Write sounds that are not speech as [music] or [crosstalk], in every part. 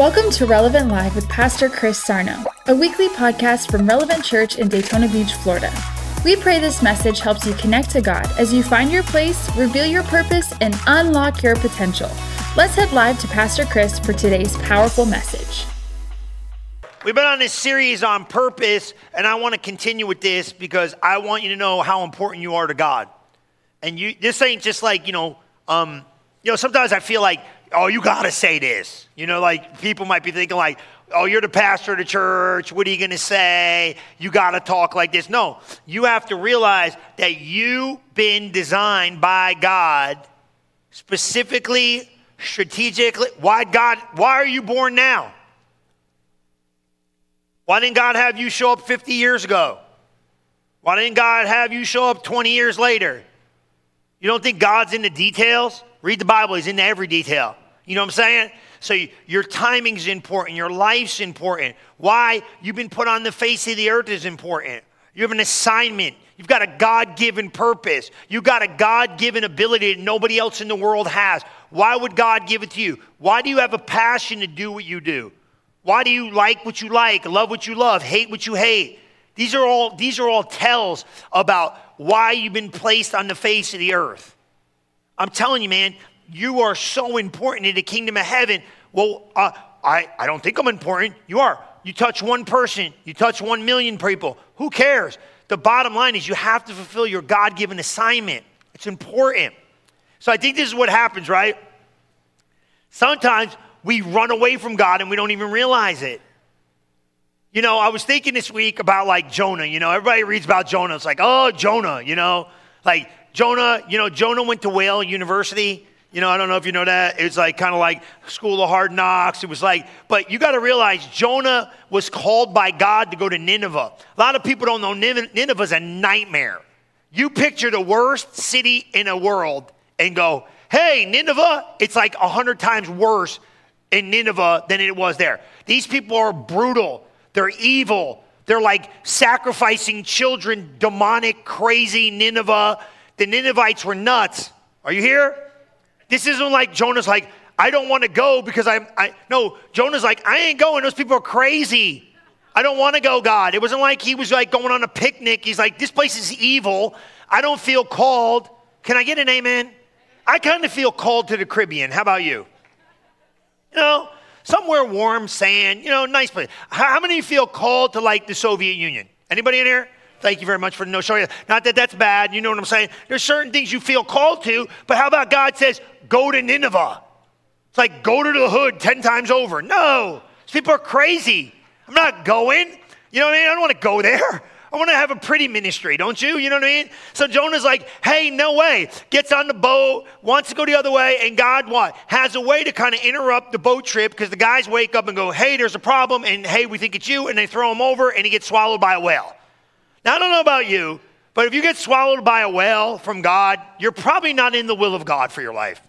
Welcome to Relevant Live with Pastor Chris Sarno, a weekly podcast from Relevant Church in Daytona Beach, Florida. We pray this message helps you connect to God as you find your place, reveal your purpose, and unlock your potential. Let's head live to Pastor Chris for today's powerful message. We've been on this series on purpose, and I want to continue with this because I want you to know how important you are to God. And you, this ain't just like you know, um, you know. Sometimes I feel like, oh, you got to say this. You know, like people might be thinking like, oh, you're the pastor of the church. What are you going to say? You got to talk like this. No, you have to realize that you've been designed by God specifically, strategically. Why God? Why are you born now? Why didn't God have you show up 50 years ago? Why didn't God have you show up 20 years later? You don't think God's in the details? Read the Bible, He's into every detail. You know what I'm saying? So your timing's important, your life's important. Why you've been put on the face of the earth is important. You have an assignment. You've got a God given purpose. You've got a God given ability that nobody else in the world has. Why would God give it to you? Why do you have a passion to do what you do? Why do you like what you like, love what you love, hate what you hate? These are all, these are all tells about why you've been placed on the face of the earth. I'm telling you, man, you are so important in the kingdom of heaven. Well, uh, I, I don't think I'm important. You are. You touch one person, you touch one million people. Who cares? The bottom line is you have to fulfill your God given assignment. It's important. So I think this is what happens, right? Sometimes we run away from God and we don't even realize it. You know, I was thinking this week about like Jonah. You know, everybody reads about Jonah. It's like, oh, Jonah, you know, like Jonah, you know, Jonah went to Whale University. You know, I don't know if you know that. It was like kind of like School of Hard Knocks. It was like, but you got to realize Jonah was called by God to go to Nineveh. A lot of people don't know Nineveh Nineveh's a nightmare. You picture the worst city in the world and go, hey, Nineveh, it's like a hundred times worse in Nineveh than it was there. These people are brutal, they're evil, they're like sacrificing children, demonic, crazy Nineveh. The Ninevites were nuts. Are you here? This isn't like Jonah's like, I don't want to go because I'm, I, no, Jonah's like, I ain't going. Those people are crazy. I don't want to go, God. It wasn't like he was like going on a picnic. He's like, this place is evil. I don't feel called. Can I get an amen? I kind of feel called to the Caribbean. How about you? You know, somewhere warm, sand, you know, nice place. How, many feel called to like the Soviet Union? Anybody in here? Thank you very much for no showing. Not that that's bad. You know what I'm saying? There's certain things you feel called to, but how about God says, go to Nineveh? It's like go to the hood 10 times over. No, these people are crazy. I'm not going. You know what I mean? I don't want to go there. I want to have a pretty ministry, don't you? You know what I mean? So Jonah's like, hey, no way. Gets on the boat, wants to go the other way, and God what? Has a way to kind of interrupt the boat trip because the guys wake up and go, hey, there's a problem, and hey, we think it's you, and they throw him over, and he gets swallowed by a whale. Now, I don't know about you, but if you get swallowed by a whale from God, you're probably not in the will of God for your life.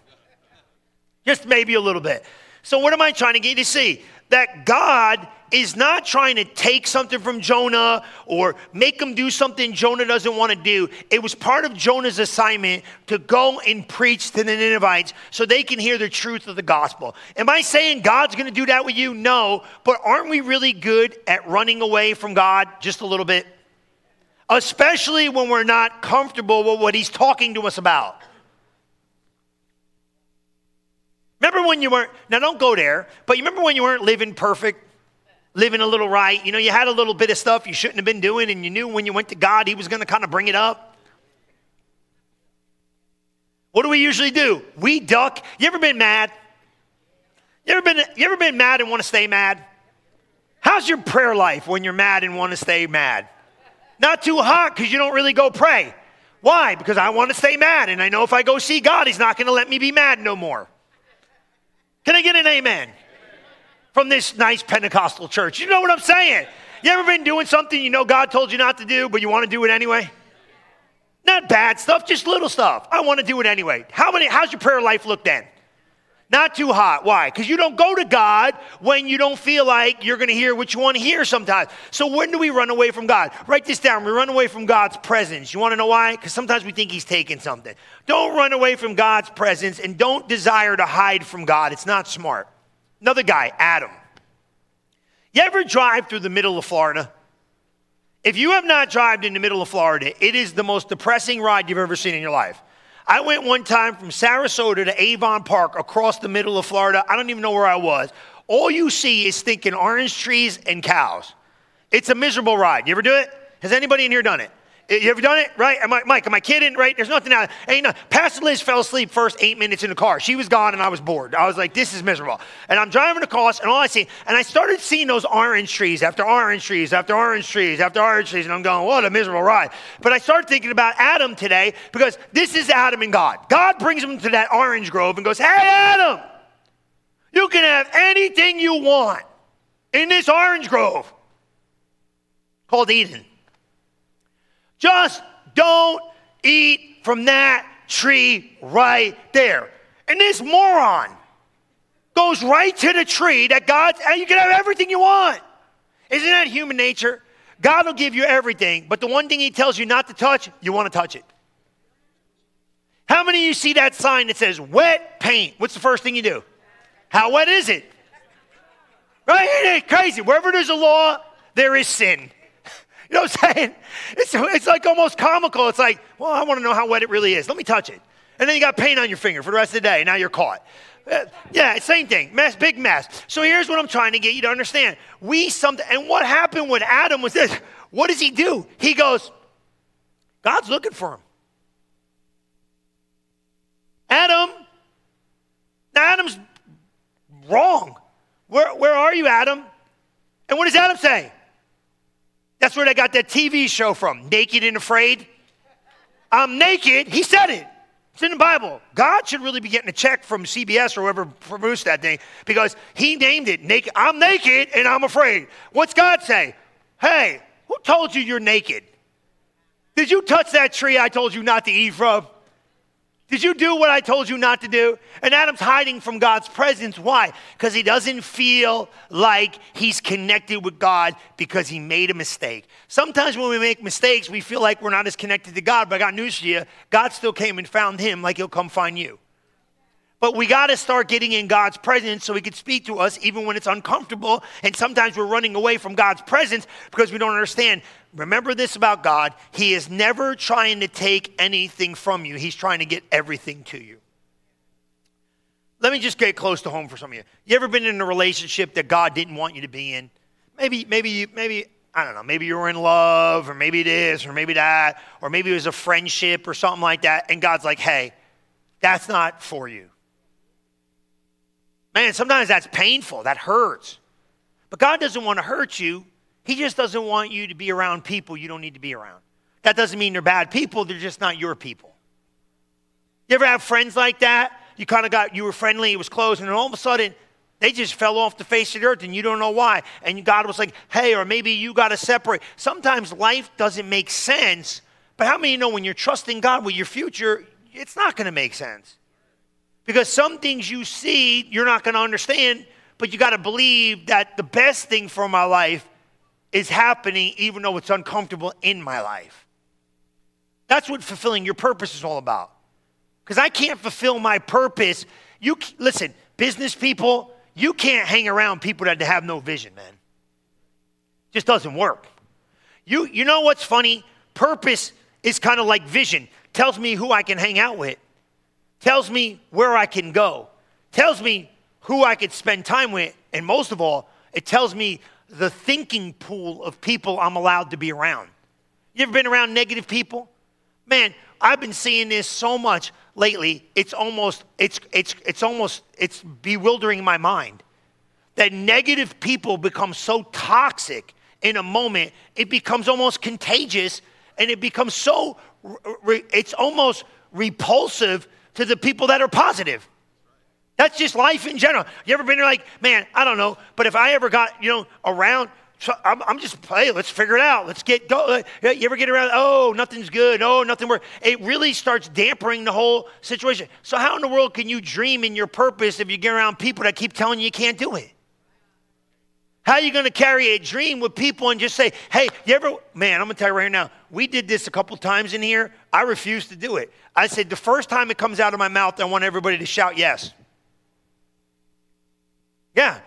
Just maybe a little bit. So, what am I trying to get you to see? That God is not trying to take something from Jonah or make him do something Jonah doesn't want to do. It was part of Jonah's assignment to go and preach to the Ninevites so they can hear the truth of the gospel. Am I saying God's going to do that with you? No. But aren't we really good at running away from God just a little bit? Especially when we're not comfortable with what He's talking to us about. Remember when you weren't, now don't go there, but you remember when you weren't living perfect? living a little right. You know, you had a little bit of stuff you shouldn't have been doing, and you knew when you went to God, He was going to kind of bring it up. What do we usually do? We duck. You ever been mad? You ever been, you ever been mad and want to stay mad? How's your prayer life when you're mad and want to stay mad? Not too hot because you don't really go pray. Why? Because I want to stay mad, and I know if I go see God, He's not going to let me be mad no more. Can I get an amen? from this nice Pentecostal church. You know what I'm saying? You ever been doing something you know God told you not to do, but you want to do it anyway? Not bad stuff, just little stuff. I want to do it anyway. How many, how's your prayer life look then? Not too hot. Why? Because you don't go to God when you don't feel like you're going to hear what you want to hear sometimes. So when do we run away from God? Write this down. We run away from God's presence. You want to know why? Because sometimes we think He's taking something. Don't run away from God's presence and don't desire to hide from God. It's not smart. Another guy, Adam. You ever drive through the middle of Florida? If you have not driven in the middle of Florida, it is the most depressing ride you've ever seen in your life. I went one time from Sarasota to Avon Park across the middle of Florida. I don't even know where I was. All you see is thinking orange trees and cows. It's a miserable ride. You ever do it? Has anybody in here done it? Eh, you ever done it? Right? Am I, Mike, am I kidding? Right? There's nothing out. Ain't no, Pastor Liz fell asleep first eight minutes in the car. She was gone and I was bored. I was like, this is miserable. And I'm driving across and all I see, and I started seeing those orange trees after orange trees after orange trees after orange trees. And I'm going, what a miserable ride. But I started thinking about Adam today because this is Adam and God. God brings him to that orange grove and goes, hey, Adam, you can have anything you want in this orange grove called Eden. Just don't eat from that tree right there. And this moron goes right to the tree that God, and you can have everything you want. Isn't that human nature? God will give you everything, but the one thing He tells you not to touch, you want to touch it. How many of you see that sign that says wet paint? What's the first thing you do? How wet is it? Right? Isn't it crazy? Wherever there's a law, there is sin. You know what I'm saying? It's, it's like almost comical. It's like, well, I want to know how wet it really is. Let me touch it. And then you got paint on your finger for the rest of the day. Now you're caught. Uh, yeah, same thing. Mess, big mess. So here's what I'm trying to get you to understand. We something, and what happened with Adam was this. What does he do? He goes, God's looking for him. Adam, now Adam's wrong. Where, where are you, Adam? And what does Adam say? That's where they got that TV show from, Naked and Afraid. I'm naked. He said it. It's in the Bible. God should really be getting a check from CBS or whoever produced that thing because he named it naked. I'm naked and I'm afraid. What's God say? Hey, who told you you're naked? Did you touch that tree I told you not to eat from? Did you do what I told you not to do? And Adam's hiding from God's presence. Why? Because he doesn't feel like he's connected with God because he made a mistake. Sometimes when we make mistakes, we feel like we're not as connected to God. But I got news for you God still came and found him like he'll come find you. But we got to start getting in God's presence so He can speak to us even when it's uncomfortable. And sometimes we're running away from God's presence because we don't understand. Remember this about God He is never trying to take anything from you, He's trying to get everything to you. Let me just get close to home for some of you. You ever been in a relationship that God didn't want you to be in? Maybe, maybe you, maybe, I don't know, maybe you were in love, or maybe this, or maybe that, or maybe it was a friendship or something like that, and God's like, hey, that's not for you. Man, sometimes that's painful, that hurts. But God doesn't want to hurt you. He just doesn't want you to be around people you don't need to be around. That doesn't mean they're bad people, they're just not your people. You ever have friends like that? You kind of got, you were friendly, it was close, and then all of a sudden, they just fell off the face of the earth and you don't know why. And God was like, hey, or maybe you got to separate. Sometimes life doesn't make sense, but how many know when you're trusting God with your future, it's not going to make sense? Because some things you see, you're not going to understand, but you got to believe that the best thing for my life is happening even though it's uncomfortable in my life. That's what fulfilling your purpose is all about. Because I can't fulfill my purpose. You listen, business people, you can't hang around people that have no vision, man. It Just doesn't work. You you know what's funny? Purpose is kind of like vision. Tells me who I can hang out with tells me where I can go, tells me who I could spend time with, and most of all, it tells me the thinking pool of people I'm allowed to be around. You ever been around negative people? Man, I've been seeing this so much lately. It's almost it's it's it's almost it's bewildering my mind. That negative people become so toxic in a moment, it becomes almost contagious and it becomes so it's almost repulsive to the people that are positive. That's just life in general. You ever been like, man, I don't know, but if I ever got, you know, around, so I'm, I'm, just, hey, let's figure it out. Let's get go. Uh, you ever get around, oh, nothing's good. Oh, nothing works. It really starts dampering the whole situation. So, how in the world can you dream in your purpose if you get around people that keep telling you you can't do it? How are you going to carry a dream with people and just say, hey, you ever, man, I'm going to tell you right now, we did this a couple times in here. I refuse to do it. I said, the first time it comes out of my mouth, I want everybody to shout yes. Yeah.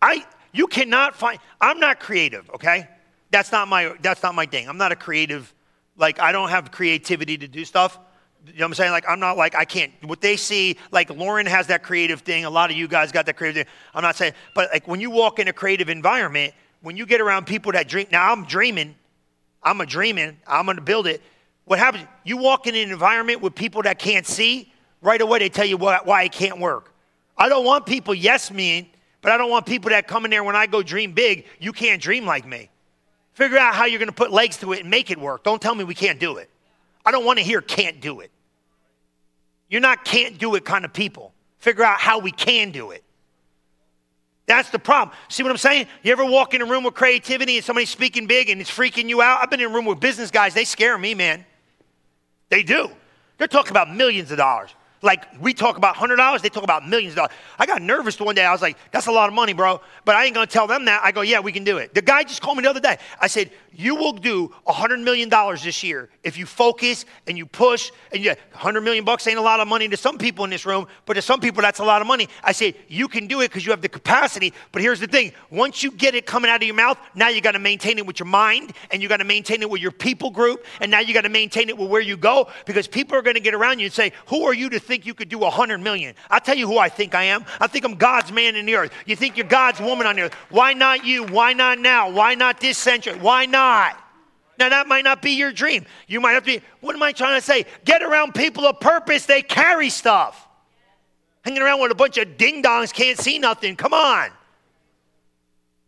I, You cannot find, I'm not creative, okay? That's not my, that's not my thing. I'm not a creative, like, I don't have creativity to do stuff. You know what I'm saying? Like, I'm not like, I can't, what they see, like, Lauren has that creative thing. A lot of you guys got that creative thing. I'm not saying, but like, when you walk in a creative environment, when you get around people that dream, now I'm dreaming, I'm a dreaming, I'm gonna build it. What happens? You walk in an environment with people that can't see, right away they tell you why, why it can't work. I don't want people yes mean, but I don't want people that come in there when I go dream big, you can't dream like me. Figure out how you're gonna put legs to it and make it work. Don't tell me we can't do it. I don't wanna hear can't do it. You're not can't do it kind of people. Figure out how we can do it. That's the problem. See what I'm saying? You ever walk in a room with creativity and somebody's speaking big and it's freaking you out? I've been in a room with business guys, they scare me, man. They do. They're talking about millions of dollars. Like we talk about hundred dollars, they talk about millions of dollars. I got nervous one day. I was like, "That's a lot of money, bro." But I ain't gonna tell them that. I go, "Yeah, we can do it." The guy just called me the other day. I said, "You will do a hundred million dollars this year if you focus and you push." And you, hundred million bucks ain't a lot of money to some people in this room, but to some people that's a lot of money. I said, "You can do it because you have the capacity." But here's the thing: once you get it coming out of your mouth, now you got to maintain it with your mind, and you got to maintain it with your people group, and now you got to maintain it with where you go because people are going to get around you and say, "Who are you to think you could do a hundred million? I'll tell you who I think I am. I think I'm God's man in the earth. You think you're God's woman on the earth. Why not you? Why not now? Why not this century? Why not? Now, that might not be your dream. You might have to be, what am I trying to say? Get around people of purpose, they carry stuff. Hanging around with a bunch of ding dongs can't see nothing. Come on.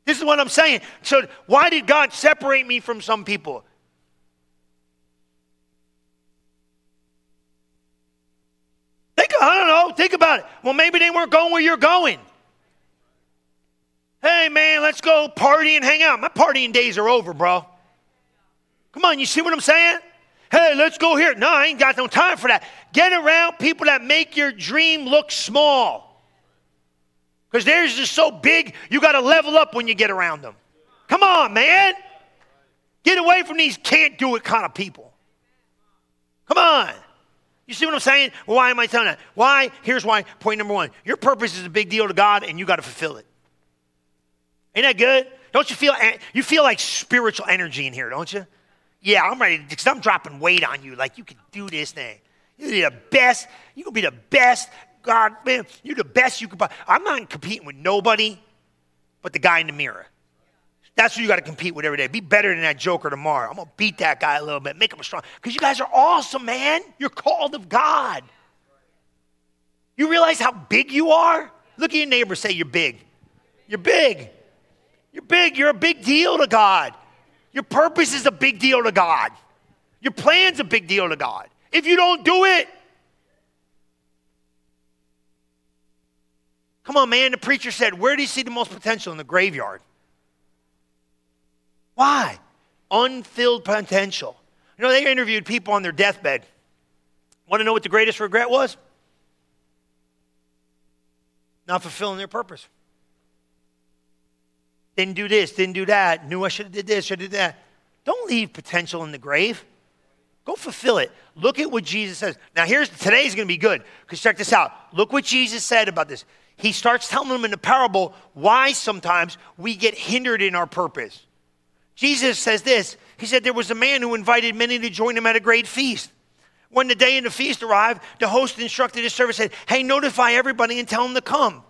This is what I'm saying. So, why did God separate me from some people? Think, I don't know. Think about it. Well, maybe they weren't going where you're going. Hey, man, let's go party and hang out. My partying days are over, bro. Come on, you see what I'm saying? Hey, let's go here. No, I ain't got no time for that. Get around people that make your dream look small. Because theirs is so big, you got to level up when you get around them. Come on, man. Get away from these can't do it kind of people. Come on. You see what I'm saying? why am I telling that? Why? Here's why. Point number one your purpose is a big deal to God, and you got to fulfill it. Ain't that good? Don't you feel eh, you feel like spiritual energy in here, don't you? Yeah, I'm ready because I'm dropping weight on you. Like you can do this thing. You're the best. You can be the best. God, man, you're the best you can. I'm not competing with nobody, but the guy in the mirror. That's who you got to compete with every day. Be better than that joker tomorrow. I'm gonna beat that guy a little bit, make him a strong. Because you guys are awesome, man. You're called of God. You realize how big you are? Look at your neighbor. Say you're big. You're big. You're big. You're a big deal to God. Your purpose is a big deal to God. Your plan's a big deal to God. If you don't do it, come on, man. The preacher said, Where do you see the most potential? In the graveyard. Why? Unfilled potential. You know, they interviewed people on their deathbed. Want to know what the greatest regret was? Not fulfilling their purpose. Didn't do this, didn't do that, knew I should have did this, should have did that. Don't leave potential in the grave. Go fulfill it. Look at what Jesus says. Now, here's today's going to be good because check this out. Look what Jesus said about this. He starts telling them in the parable why sometimes we get hindered in our purpose. Jesus says this He said, There was a man who invited many to join him at a great feast. When the day of the feast arrived, the host instructed his servant, said, Hey, notify everybody and tell them to come.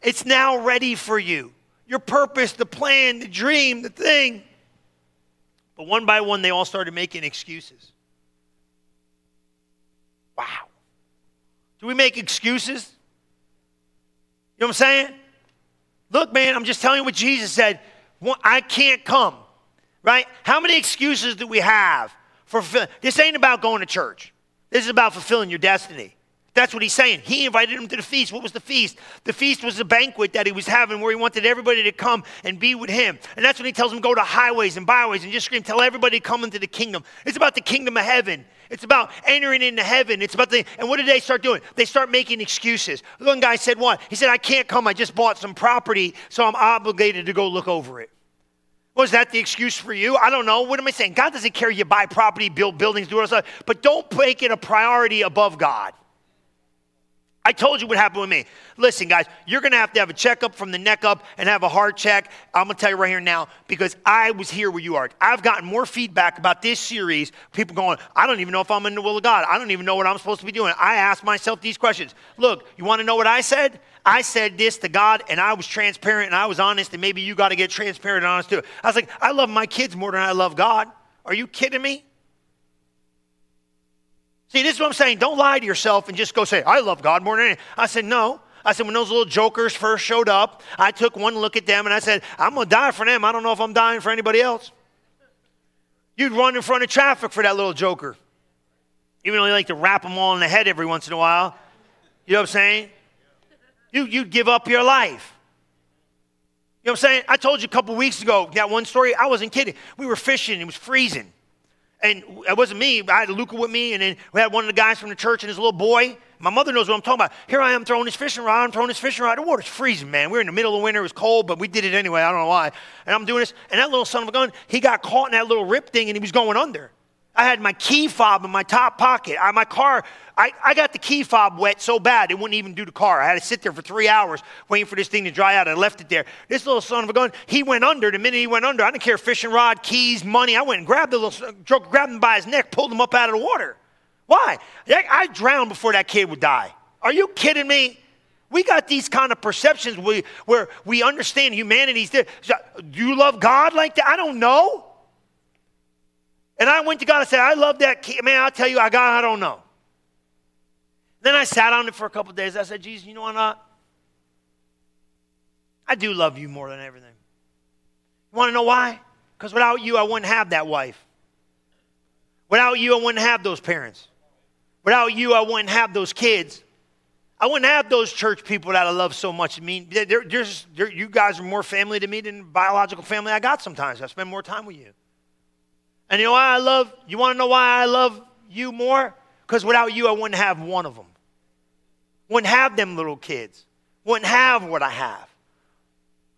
It's now ready for you your purpose, the plan, the dream, the thing. But one by one, they all started making excuses. Wow. Do we make excuses? You know what I'm saying? Look, man, I'm just telling you what Jesus said. I can't come, right? How many excuses do we have for this? Ain't about going to church. This is about fulfilling your destiny. That's what he's saying. He invited him to the feast. What was the feast? The feast was a banquet that he was having where he wanted everybody to come and be with him. And that's when he tells them go to highways and byways and just scream, tell everybody to come into the kingdom. It's about the kingdom of heaven. It's about entering into heaven. It's about the, and what did they start doing? They start making excuses. One guy said what? He said, I can't come. I just bought some property, so I'm obligated to go look over it. Was that the excuse for you? I don't know. What am I saying? God doesn't care you buy property, build buildings, do all that stuff, but don't make it a priority above God. I told you what happened with me. Listen, guys, you're going to have to have a checkup from the neck up and have a heart check. I'm going to tell you right here now because I was here where you are. I've gotten more feedback about this series. People going, I don't even know if I'm in the will of God. I don't even know what I'm supposed to be doing. I ask myself these questions. Look, you want to know what I said? I said this to God and I was transparent and I was honest, and maybe you got to get transparent and honest too. I was like, I love my kids more than I love God. Are you kidding me? See, this is what I'm saying. Don't lie to yourself and just go say, I love God more than anything. I said, no. I said, when those little jokers first showed up, I took one look at them and I said, I'm going to die for them. I don't know if I'm dying for anybody else. You'd run in front of traffic for that little joker. Even though you like to wrap them all in the head every once in a while. You know what I'm saying? You, you'd give up your life. You know what I'm saying? I told you a couple weeks ago that one story. I wasn't kidding. We were fishing, it was freezing and it wasn't me. I had Luca with me, and then we had one of the guys from the church and his little boy. My mother knows what I'm talking about. Here I am throwing this fishing rod. I'm throwing this fishing rod. The water's freezing, man. We are in the middle of winter. It was cold, but we did it anyway. I don't know why. And I'm doing this, and that little son of a gun, he got caught in that little rip thing, and he was going under. I had my key fob in my top pocket. I, my car, I, I got the key fob wet so bad it wouldn't even do the car. I had to sit there for three hours waiting for this thing to dry out. I left it there. This little son of a gun, he went under. The minute he went under, I didn't care fishing rod, keys, money. I went and grabbed the little, grabbed him by his neck, pulled him up out of the water. Why? I, I drowned before that kid would die. Are you kidding me? We got these kind of perceptions we, where we understand humanity's there. Do you love God like that? I don't know. And I went to God and said, I love that kid. Man, I'll tell you, I got, I don't know. Then I sat on it for a couple days. I said, Jesus, you know what? Not? I do love you more than everything. You want to know why? Because without you, I wouldn't have that wife. Without you, I wouldn't have those parents. Without you, I wouldn't have those kids. I wouldn't have those church people that I love so much. I mean, they're, they're just, they're, you guys are more family to me than biological family I got sometimes. I spend more time with you. And you know why I love, you want to know why I love you more? Because without you, I wouldn't have one of them. Wouldn't have them little kids. Wouldn't have what I have.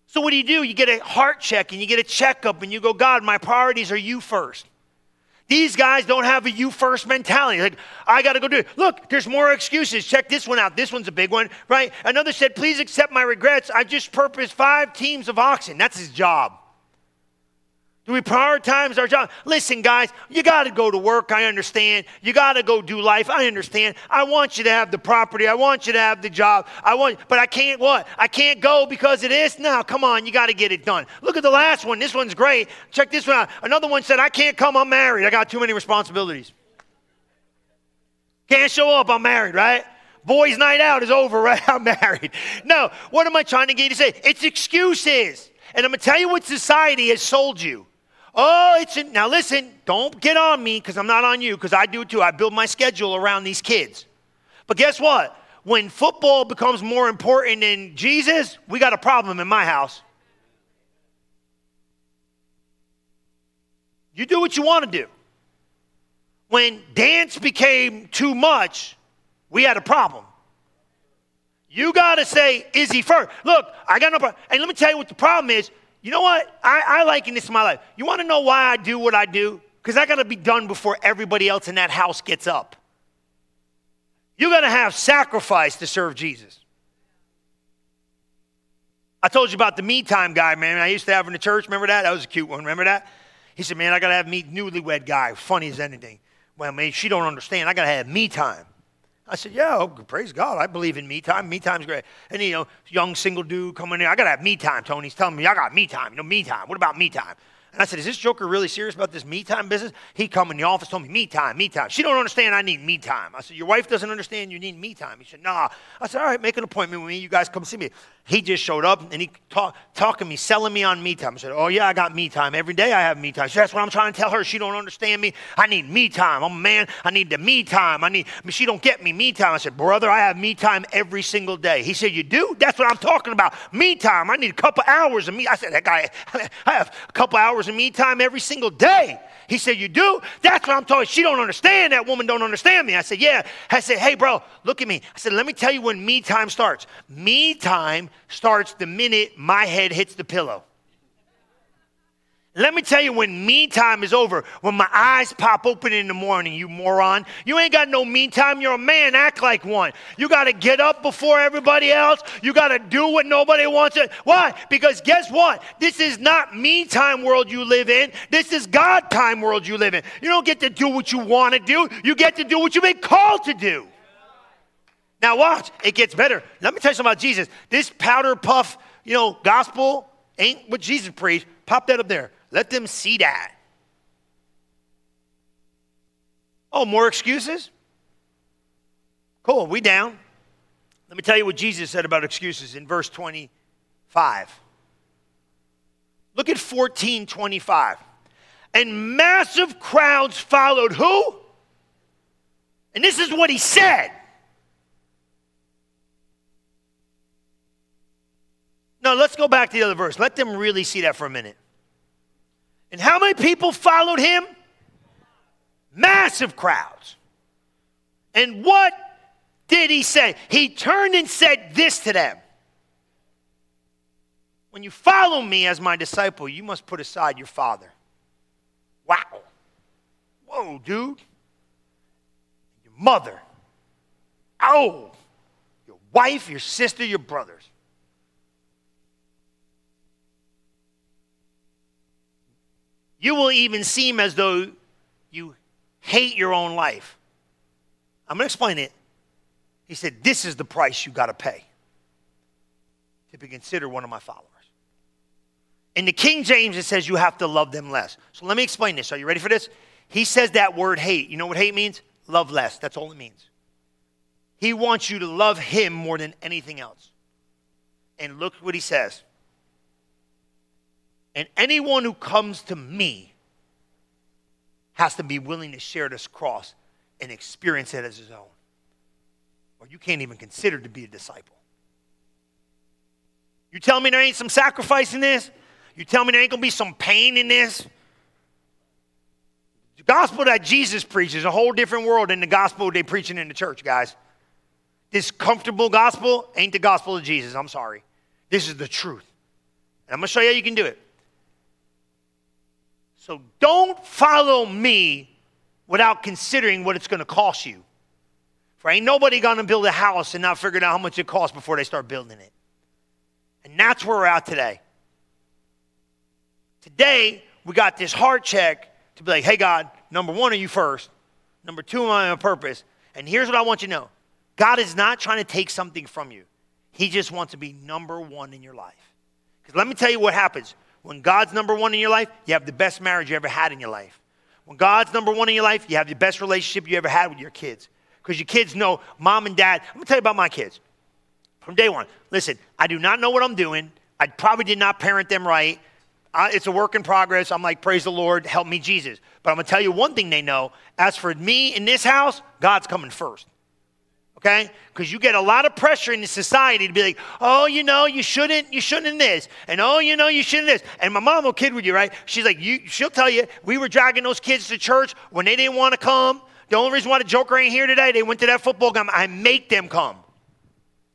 So what do you do? You get a heart check and you get a checkup and you go, God, my priorities are you first. These guys don't have a you first mentality. Like, I got to go do it. Look, there's more excuses. Check this one out. This one's a big one, right? Another said, please accept my regrets. I just purposed five teams of oxen. That's his job. Do we prioritize our job? Listen, guys, you got to go to work. I understand. You got to go do life. I understand. I want you to have the property. I want you to have the job. I want, but I can't what? I can't go because it is now. Come on, you got to get it done. Look at the last one. This one's great. Check this one out. Another one said, I can't come. I'm married. I got too many responsibilities. Can't show up. I'm married, right? Boys' night out is over, [laughs] right? I'm married. No, what am I trying to get you to say? It's excuses. And I'm going to tell you what society has sold you. Oh, it's in, now listen, don't get on me because I'm not on you because I do too. I build my schedule around these kids. But guess what? When football becomes more important than Jesus, we got a problem in my house. You do what you want to do. When dance became too much, we had a problem. You got to say, is he first? Look, I got no problem. And let me tell you what the problem is. You know what? I, I liken this in my life. You want to know why I do what I do? Because I got to be done before everybody else in that house gets up. You got to have sacrifice to serve Jesus. I told you about the me time guy, man. I used to have in the church. Remember that? That was a cute one. Remember that? He said, "Man, I got to have me newlywed guy. Funny as anything." Well, man, she don't understand. I got to have me time. I said, yeah, oh, praise God. I believe in me time. Me time's great. And, you know, young single dude coming in. I got to have me time, Tony. He's telling me, I got me time. You know, me time. What about me time? And I said, is this joker really serious about this me time business? He come in the office, told me, me time, me time. She don't understand I need me time. I said, your wife doesn't understand you need me time. He said, nah. I said, all right, make an appointment with me. You guys come see me. He just showed up and he talk, talking me, selling me on me time. I said, oh yeah, I got me time. Every day I have me time. So that's what I'm trying to tell her. She don't understand me. I need me time. I'm a man. I need the me time. I need, I mean, she don't get me me time. I said, brother, I have me time every single day. He said, you do? That's what I'm talking about. Me time. I need a couple hours of me. I said, that guy, [laughs] I have a couple hours of me time every single day. He said, You do? That's what I'm talking. She don't understand. That woman don't understand me. I said, Yeah. I said, Hey, bro, look at me. I said, Let me tell you when me time starts. Me time starts the minute my head hits the pillow. Let me tell you, when me time is over, when my eyes pop open in the morning, you moron, you ain't got no me time. You're a man. Act like one. You got to get up before everybody else. You got to do what nobody wants to. Why? Because guess what? This is not me time world you live in. This is God time world you live in. You don't get to do what you want to do. You get to do what you've been called to do. Now watch, it gets better. Let me tell you something about Jesus. This powder puff, you know, gospel ain't what Jesus preached. Pop that up there. Let them see that. Oh, more excuses? Cool, we down. Let me tell you what Jesus said about excuses in verse 25. Look at 1425. And massive crowds followed who? And this is what he said. No, let's go back to the other verse. Let them really see that for a minute. And how many people followed him? Massive crowds. And what did he say? He turned and said this to them When you follow me as my disciple, you must put aside your father. Wow. Whoa, dude. Your mother. Oh. Your wife, your sister, your brothers. You will even seem as though you hate your own life. I'm going to explain it. He said, This is the price you got to pay to be considered one of my followers. In the King James, it says you have to love them less. So let me explain this. Are you ready for this? He says that word hate. You know what hate means? Love less. That's all it means. He wants you to love him more than anything else. And look what he says. And anyone who comes to me has to be willing to share this cross and experience it as his own. Or you can't even consider to be a disciple. You tell me there ain't some sacrifice in this? You tell me there ain't gonna be some pain in this? The gospel that Jesus preaches is a whole different world than the gospel they're preaching in the church, guys. This comfortable gospel ain't the gospel of Jesus. I'm sorry. This is the truth. And I'm gonna show you how you can do it. So don't follow me without considering what it's going to cost you. For ain't nobody going to build a house and not figure out how much it costs before they start building it. And that's where we're at today. Today, we got this heart check to be like, hey, God, number one, are you first? Number two, am I on purpose? And here's what I want you to know God is not trying to take something from you, He just wants to be number one in your life. Because let me tell you what happens when God's number one in your life, you have the best marriage you ever had in your life. When God's number one in your life, you have the best relationship you ever had with your kids. Because your kids know mom and dad. I'm going to tell you about my kids. From day one, listen, I do not know what I'm doing. I probably did not parent them right. Uh, it's a work in progress. I'm like, praise the Lord, help me, Jesus. But I'm going to tell you one thing they know. As for me in this house, God's coming first okay? Because you get a lot of pressure in the society to be like, oh, you know, you shouldn't, you shouldn't this, and oh, you know, you shouldn't this. And my mom will kid with you, right? She's like, you, she'll tell you, we were dragging those kids to church when they didn't want to come. The only reason why the Joker ain't here today, they went to that football game. I make them come.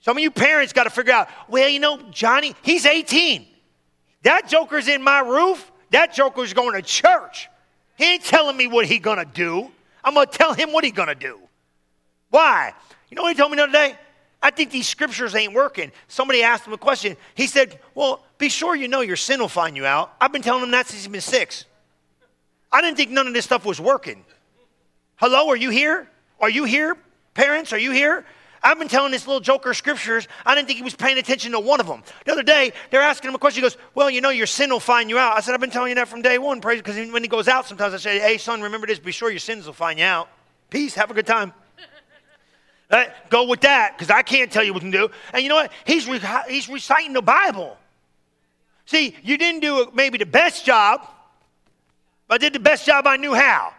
Some of you parents got to figure out, well, you know, Johnny, he's 18. That Joker's in my roof. That Joker's going to church. He ain't telling me what he gonna do. I'm gonna tell him what he gonna do. Why? You know what he told me the other day? I think these scriptures ain't working. Somebody asked him a question. He said, Well, be sure you know your sin will find you out. I've been telling him that since he's been six. I didn't think none of this stuff was working. Hello, are you here? Are you here? Parents, are you here? I've been telling this little joker scriptures. I didn't think he was paying attention to one of them. The other day, they're asking him a question. He goes, Well, you know, your sin will find you out. I said, I've been telling you that from day one. Praise because when he goes out, sometimes I say, Hey, son, remember this. Be sure your sins will find you out. Peace. Have a good time. Right? Go with that because I can't tell you what to do. And you know what? He's, re- he's reciting the Bible. See, you didn't do maybe the best job, but I did the best job I knew how.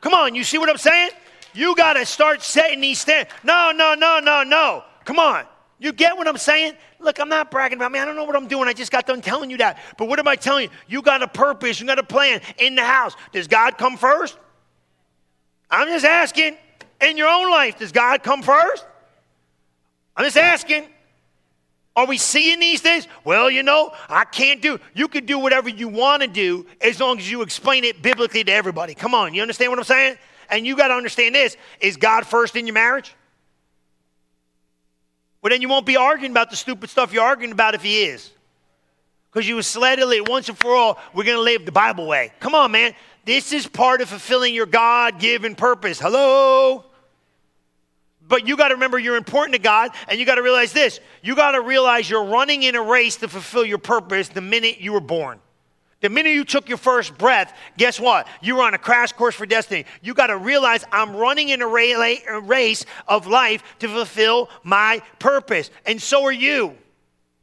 Come on, you see what I'm saying? You got to start setting these standards. No, no, no, no, no. Come on. You get what I'm saying? Look, I'm not bragging about me. I don't know what I'm doing. I just got done telling you that. But what am I telling you? You got a purpose. You got a plan in the house. Does God come first? I'm just asking in your own life, does God come first? I'm just asking. Are we seeing these things? Well, you know, I can't do. You can do whatever you want to do as long as you explain it biblically to everybody. Come on, you understand what I'm saying? And you got to understand this: is God first in your marriage? Well, then you won't be arguing about the stupid stuff you're arguing about if He is, because you settle it once and for all. We're going to live the Bible way. Come on, man. This is part of fulfilling your God-given purpose. Hello. But you got to remember you're important to God, and you got to realize this. You got to realize you're running in a race to fulfill your purpose the minute you were born. The minute you took your first breath, guess what? You were on a crash course for destiny. You got to realize I'm running in a race of life to fulfill my purpose, and so are you.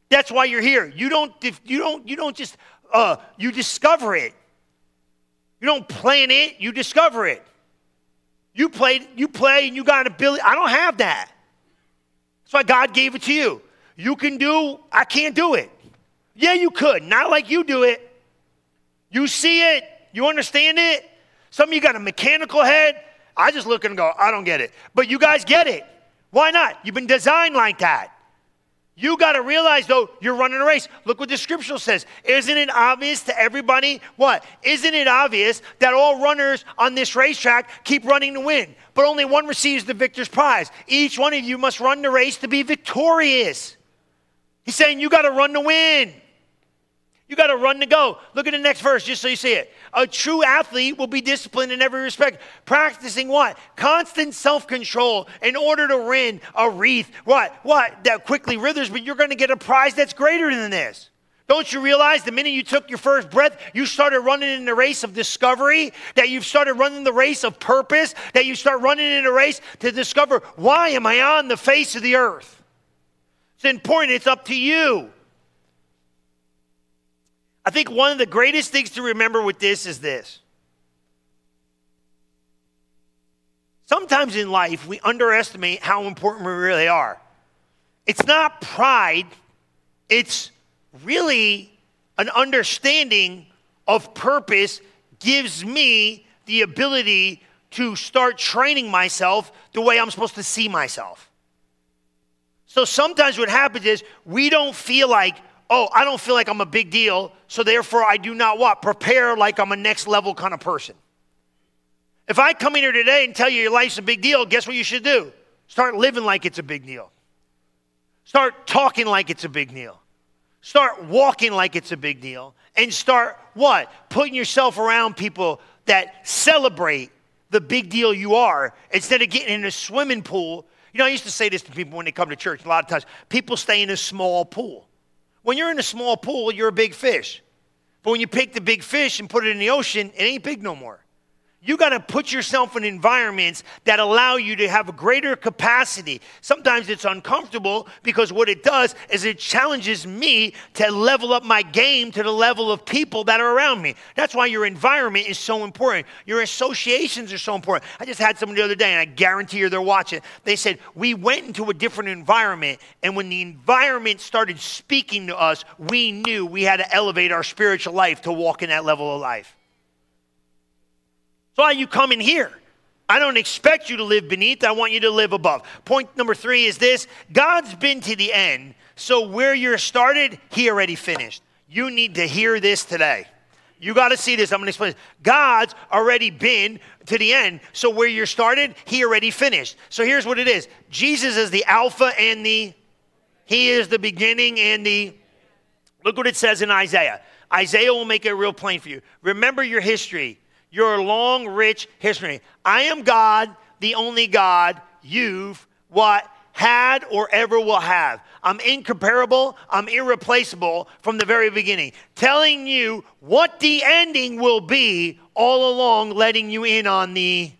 That's why you're here. You don't. You don't. You don't just. Uh, you discover it. You don't plan it. You discover it. You play, you play, and you got an ability. I don't have that. That's why God gave it to you. You can do, I can't do it. Yeah, you could. Not like you do it. You see it, you understand it. Some of you got a mechanical head. I just look and go, I don't get it. But you guys get it. Why not? You've been designed like that. You got to realize, though, you're running a race. Look what the scripture says. Isn't it obvious to everybody? What? Isn't it obvious that all runners on this racetrack keep running to win, but only one receives the victor's prize? Each one of you must run the race to be victorious. He's saying you got to run to win. You got to run to go. Look at the next verse just so you see it. A true athlete will be disciplined in every respect, practicing what? Constant self control in order to win a wreath. What? What? That quickly withers, but you're going to get a prize that's greater than this. Don't you realize the minute you took your first breath, you started running in the race of discovery, that you've started running the race of purpose, that you start running in a race to discover why am I on the face of the earth? It's important, it's up to you. I think one of the greatest things to remember with this is this. Sometimes in life, we underestimate how important we really are. It's not pride, it's really an understanding of purpose gives me the ability to start training myself the way I'm supposed to see myself. So sometimes what happens is we don't feel like oh, I don't feel like I'm a big deal, so therefore I do not what? Prepare like I'm a next level kind of person. If I come in here today and tell you your life's a big deal, guess what you should do? Start living like it's a big deal. Start talking like it's a big deal. Start walking like it's a big deal. And start what? Putting yourself around people that celebrate the big deal you are instead of getting in a swimming pool. You know, I used to say this to people when they come to church a lot of times. People stay in a small pool. When you're in a small pool, you're a big fish. But when you pick the big fish and put it in the ocean, it ain't big no more. You got to put yourself in environments that allow you to have a greater capacity. Sometimes it's uncomfortable because what it does is it challenges me to level up my game to the level of people that are around me. That's why your environment is so important. Your associations are so important. I just had someone the other day, and I guarantee you they're watching. They said, We went into a different environment, and when the environment started speaking to us, we knew we had to elevate our spiritual life to walk in that level of life. That's why you come in here. I don't expect you to live beneath, I want you to live above. Point number three is this God's been to the end, so where you're started, He already finished. You need to hear this today. You got to see this. I'm going to explain. God's already been to the end. So where you're started, he already finished. So here's what it is. Jesus is the alpha and the he is the beginning and the Look what it says in Isaiah. Isaiah will make it real plain for you. Remember your history your long, rich history. I am God, the only God you've what had or ever will have. I'm incomparable, I'm irreplaceable from the very beginning, telling you what the ending will be all along, letting you in on the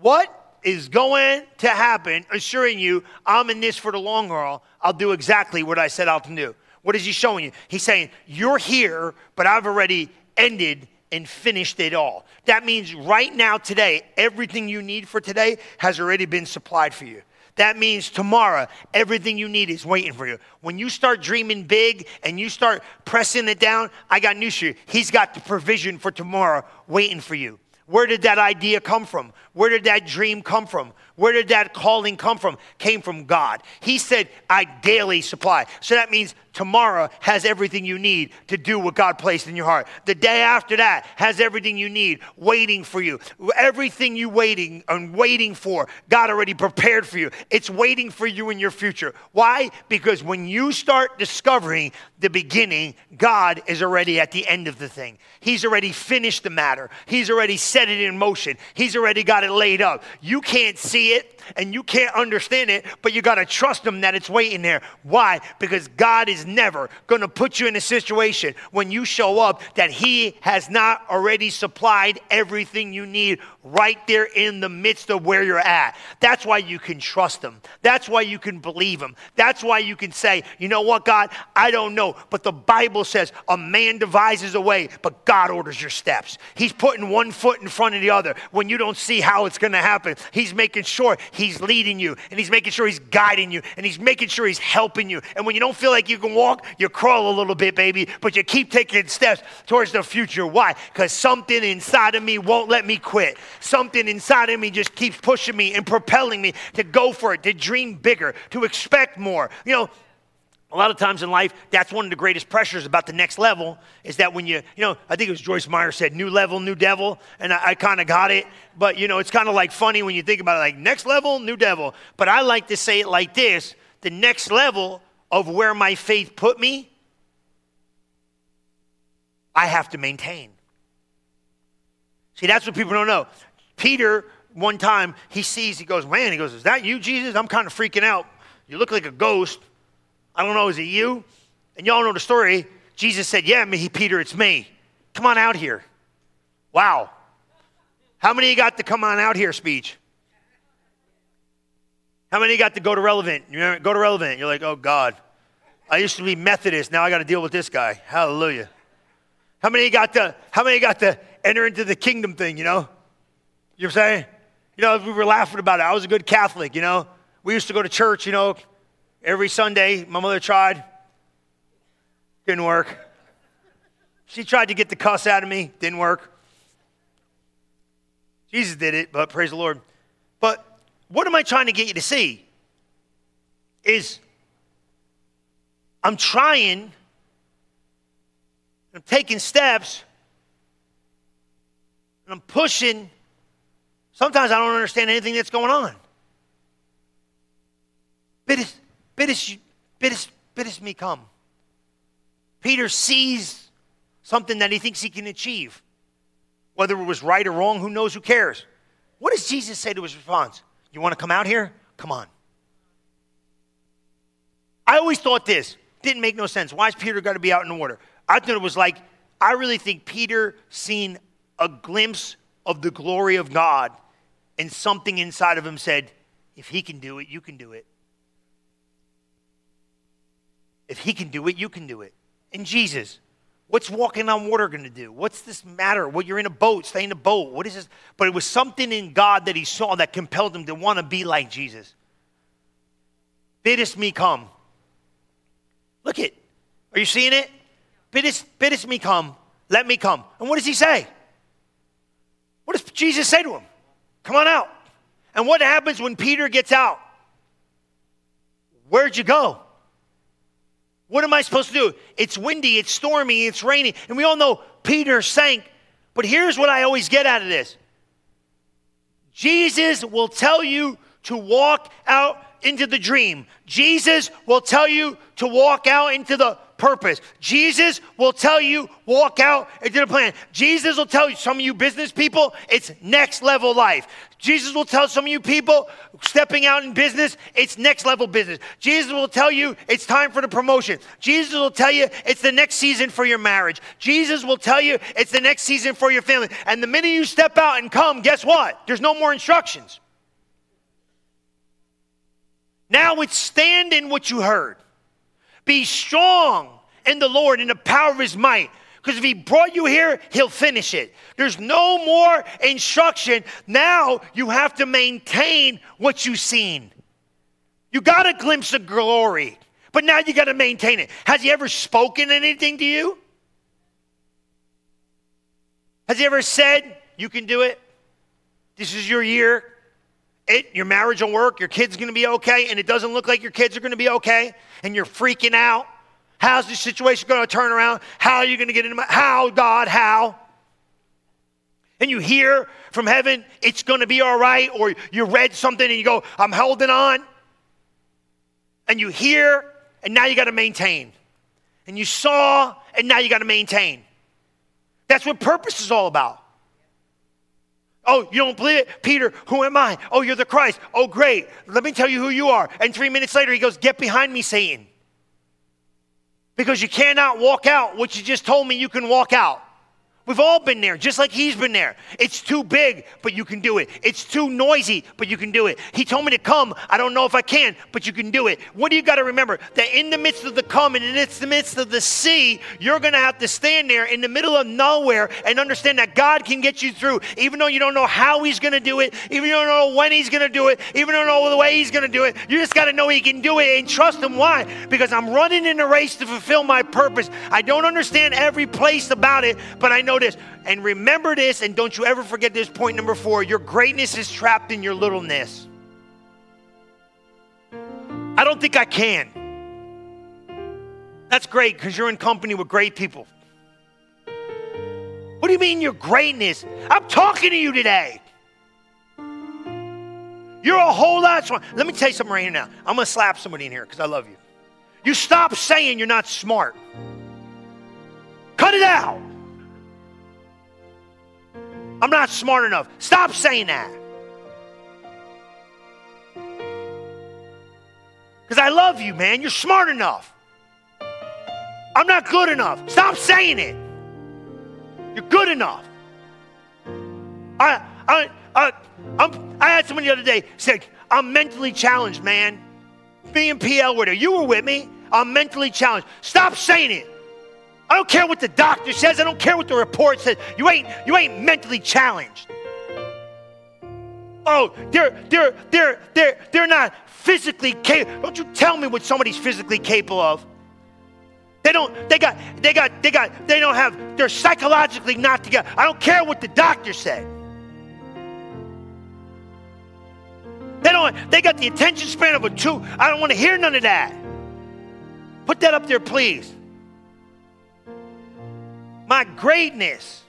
what is going to happen, assuring you I'm in this for the long haul. I'll do exactly what I set out to do. What is he showing you? He's saying, You're here, but I've already ended and finished it all. That means right now, today, everything you need for today has already been supplied for you. That means tomorrow, everything you need is waiting for you. When you start dreaming big and you start pressing it down, I got news for you. He's got the provision for tomorrow waiting for you. Where did that idea come from? Where did that dream come from? Where did that calling come from? Came from God. He said, I daily supply. So that means tomorrow has everything you need to do what God placed in your heart. The day after that has everything you need waiting for you. Everything you waiting and waiting for, God already prepared for you. It's waiting for you in your future. Why? Because when you start discovering the beginning, God is already at the end of the thing. He's already finished the matter. He's already set it in motion. He's already got it laid up. You can't see it and you can't understand it, but you got to trust him that it's waiting there. Why? Because God is never going to put you in a situation when you show up that He has not already supplied everything you need right there in the midst of where you're at. That's why you can trust Him. That's why you can believe Him. That's why you can say, you know what, God, I don't know, but the Bible says a man devises a way, but God orders your steps. He's putting one foot in front of the other when you don't see how it's going to happen. He's making sure He's leading you and He's making sure He's guiding you and He's making sure He's helping you. And when you don't feel like you can walk, you crawl a little bit, baby, but you keep taking steps towards the future. Why? Because something inside of me won't let me quit. Something inside of me just keeps pushing me and propelling me to go for it, to dream bigger, to expect more. You know, a lot of times in life, that's one of the greatest pressures about the next level is that when you, you know, I think it was Joyce Meyer said, new level, new devil. And I, I kind of got it. But, you know, it's kind of like funny when you think about it, like next level, new devil. But I like to say it like this the next level of where my faith put me, I have to maintain. See, that's what people don't know. Peter, one time, he sees, he goes, Man, he goes, Is that you, Jesus? I'm kind of freaking out. You look like a ghost. I don't know, is it you? And y'all know the story. Jesus said, Yeah, me, Peter, it's me. Come on out here. Wow. How many got the come on out here speech? How many got to go to relevant? You know, go to relevant. You're like, oh God. I used to be Methodist. Now I got to deal with this guy. Hallelujah. How many got to? How many got to enter into the kingdom thing? You know. You know what I'm saying? You know, we were laughing about it. I was a good Catholic. You know, we used to go to church. You know, every Sunday. My mother tried. Didn't work. She tried to get the cuss out of me. Didn't work. Jesus did it, but praise the Lord. But what am I trying to get you to see? Is I'm trying, I'm taking steps, and I'm pushing. Sometimes I don't understand anything that's going on. Biddest, biddest, biddest, biddest me come. Peter sees something that he thinks he can achieve. Whether it was right or wrong, who knows, who cares? What does Jesus say to his response? You want to come out here? Come on. I always thought this didn't make no sense. Why is Peter got to be out in the water? I thought it was like, I really think Peter seen a glimpse of the glory of God, and something inside of him said, if he can do it, you can do it. If he can do it, you can do it. And Jesus, What's walking on water going to do? What's this matter? Well, you're in a boat, stay in a boat. What is this? But it was something in God that he saw that compelled him to want to be like Jesus. Biddest me come. Look it. Are you seeing it? Biddest, biddest me come. Let me come. And what does he say? What does Jesus say to him? Come on out. And what happens when Peter gets out? Where'd you go? What am I supposed to do? It's windy, it's stormy, it's raining. And we all know Peter sank. But here's what I always get out of this Jesus will tell you to walk out into the dream. Jesus will tell you to walk out into the purpose. Jesus will tell you, walk out into the plan. Jesus will tell you, some of you business people, it's next level life. Jesus will tell some of you people stepping out in business, it's next level business. Jesus will tell you it's time for the promotion. Jesus will tell you it's the next season for your marriage. Jesus will tell you it's the next season for your family. And the minute you step out and come, guess what? There's no more instructions. Now it's stand in what you heard. Be strong in the Lord in the power of his might. Because if he brought you here, he'll finish it. There's no more instruction. Now you have to maintain what you've seen. You got a glimpse of glory, but now you got to maintain it. Has he ever spoken anything to you? Has he ever said, You can do it? This is your year? It, your marriage will work, your kid's gonna be okay, and it doesn't look like your kids are gonna be okay, and you're freaking out. How's this situation gonna turn around? How are you gonna get into my, how, God, how? And you hear from heaven, it's gonna be all right, or you read something and you go, I'm holding on. And you hear, and now you gotta maintain. And you saw, and now you gotta maintain. That's what purpose is all about. Oh, you don't believe it? Peter, who am I? Oh, you're the Christ. Oh, great. Let me tell you who you are. And three minutes later, he goes, Get behind me, Satan. Because you cannot walk out what you just told me you can walk out. We've all been there, just like he's been there. It's too big, but you can do it. It's too noisy, but you can do it. He told me to come. I don't know if I can, but you can do it. What do you got to remember? That in the midst of the come and in the midst of the sea, you're going to have to stand there in the middle of nowhere and understand that God can get you through, even though you don't know how he's going to do it, even though you don't know when he's going to do it, even don't know the way he's going to do it. You just got to know he can do it and trust him. Why? Because I'm running in a race to fulfill my purpose. I don't understand every place about it, but I know this. And remember this, and don't you ever forget this point number four your greatness is trapped in your littleness. I don't think I can. That's great because you're in company with great people. What do you mean your greatness? I'm talking to you today. You're a whole lot smart. Let me tell you something right here now. I'm going to slap somebody in here because I love you. You stop saying you're not smart. Cut it out. I'm not smart enough. Stop saying that. Because I love you, man. You're smart enough. I'm not good enough. Stop saying it. You're good enough. I, I, I, I'm, I had someone the other day say, I'm mentally challenged, man. Me and PL were there. You were with me. I'm mentally challenged. Stop saying it. I don't care what the doctor says. I don't care what the report says. You ain't, you ain't mentally challenged. Oh, they're, they're, they're, they're, they're not physically capable. Don't you tell me what somebody's physically capable of. They don't, they got, they got, they got, they don't have, they're psychologically not together. I don't care what the doctor said. They don't, they got the attention span of a two. I don't want to hear none of that. Put that up there, please. My greatness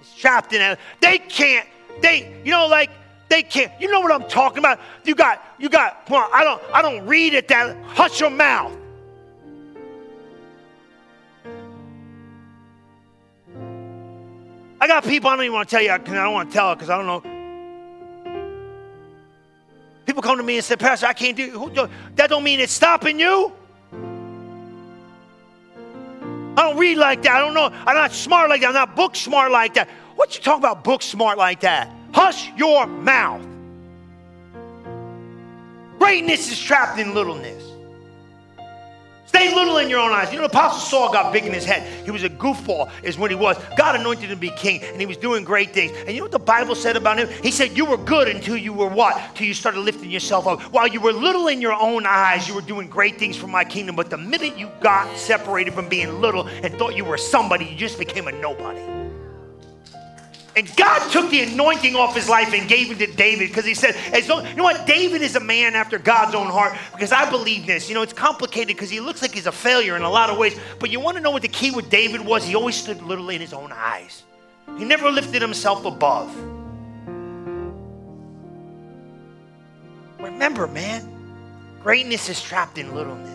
is trapped in it. They can't, they, you know, like they can't. You know what I'm talking about? You got, you got, well, I don't, I don't read it that. Hush your mouth. I got people I don't even want to tell you, I don't want to tell it because I don't know. People come to me and say, Pastor, I can't do that. Don't mean it's stopping you. I don't read like that. I don't know. I'm not smart like that. I'm not book smart like that. What you talking about book smart like that? Hush your mouth. Greatness is trapped in littleness. Little in your own eyes. You know, Apostle Saul got big in his head. He was a goofball, is what he was. God anointed him to be king, and he was doing great things. And you know what the Bible said about him? He said, You were good until you were what? Until you started lifting yourself up. While you were little in your own eyes, you were doing great things for my kingdom. But the minute you got separated from being little and thought you were somebody, you just became a nobody. And God took the anointing off his life and gave it to David because he said, as you know what? David is a man after God's own heart because I believe this. You know, it's complicated because he looks like he's a failure in a lot of ways. But you want to know what the key with David was? He always stood little in his own eyes, he never lifted himself above. Remember, man, greatness is trapped in littleness.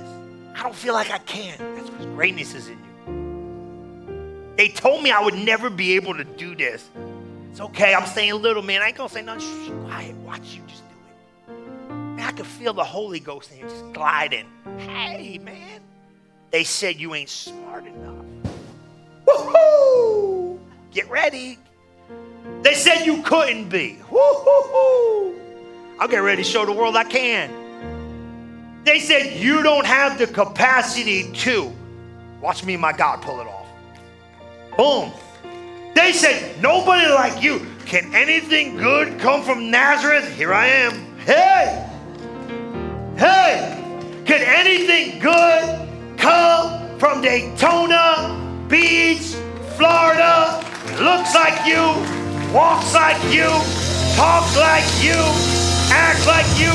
I don't feel like I can. That's because greatness is in you. They told me I would never be able to do this. It's okay. I'm saying little, man. I ain't gonna say nothing. Shh, quiet. Watch you just do it. Man, I could feel the Holy Ghost in here just gliding. Hey, man. They said you ain't smart enough. Woohoo! Get ready. They said you couldn't be. Woo-hoo-hoo. I'll get ready to show the world I can. They said you don't have the capacity to. Watch me my God pull it off. Boom. They said, Nobody like you. Can anything good come from Nazareth? Here I am. Hey! Hey! Can anything good come from Daytona Beach, Florida? Looks like you, walks like you, talks like you, act like you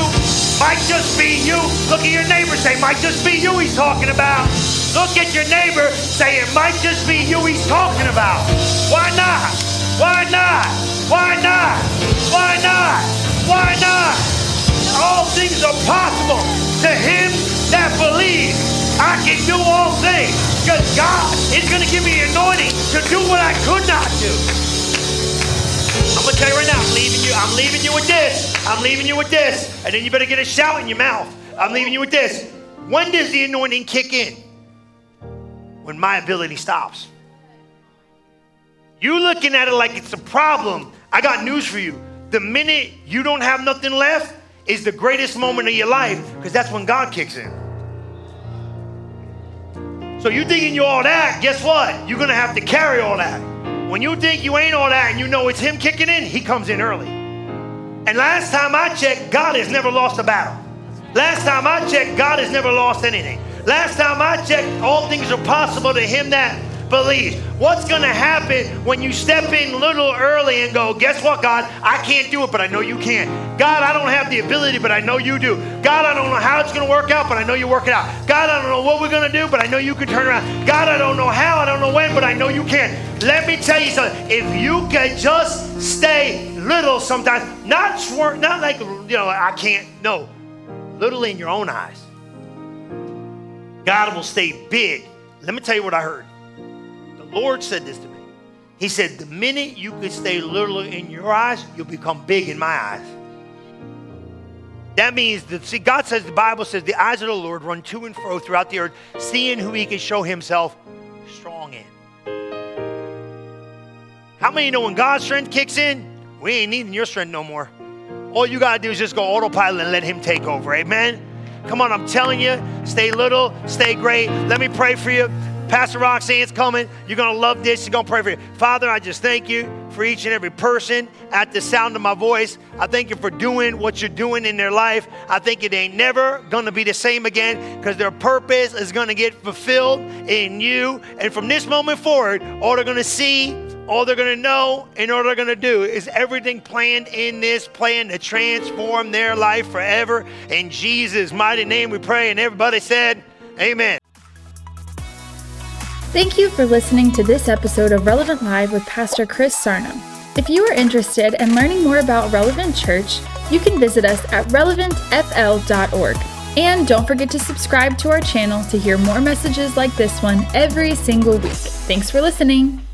might just be you. Look at your neighbor, say, might just be you he's talking about. Look at your neighbor, say, it might just be you he's talking about. Why not? Why not? Why not? Why not? Why not? All things are possible to him that believes. I can do all things because God is going to give me anointing to do what I could not do. I'm gonna tell you right now, I'm leaving you. I'm leaving you with this. I'm leaving you with this, and then you better get a shout in your mouth. I'm leaving you with this. When does the anointing kick in? When my ability stops. You looking at it like it's a problem. I got news for you. The minute you don't have nothing left is the greatest moment of your life because that's when God kicks in. So you thinking you're all that, guess what? You're gonna have to carry all that. When you think you ain't all that and you know it's him kicking in, he comes in early. And last time I checked, God has never lost a battle. Last time I checked, God has never lost anything. Last time I checked, all things are possible to him that believes. What's going to happen when you step in little early and go, guess what, God? I can't do it, but I know you can. God, I don't have the ability, but I know you do. God, I don't know how it's going to work out, but I know you work it out. God, I don't know what we're going to do, but I know you can turn around. God, I don't know how, I don't know when, but I know you can. Let me tell you something. If you can just stay little sometimes, not swerve, not like, you know, I can't, no, little in your own eyes. God will stay big. Let me tell you what I heard. The Lord said this to me. He said, The minute you could stay little in your eyes, you'll become big in my eyes. That means that, see, God says, the Bible says, the eyes of the Lord run to and fro throughout the earth, seeing who he can show himself strong in. How many know when God's strength kicks in, we ain't needing your strength no more? All you got to do is just go autopilot and let him take over. Amen? Come on, I'm telling you, stay little, stay great. Let me pray for you. Pastor Roxanne's coming. You're going to love this. You're going to pray for you. Father, I just thank you for each and every person at the sound of my voice. I thank you for doing what you're doing in their life. I think it ain't never going to be the same again because their purpose is going to get fulfilled in you. And from this moment forward, all they're going to see, all they're going to know, and all they're going to do is everything planned in this plan to transform their life forever. In Jesus' mighty name we pray. And everybody said, Amen. Thank you for listening to this episode of Relevant Live with Pastor Chris Sarno. If you are interested in learning more about Relevant Church, you can visit us at relevantfl.org. And don't forget to subscribe to our channel to hear more messages like this one every single week. Thanks for listening.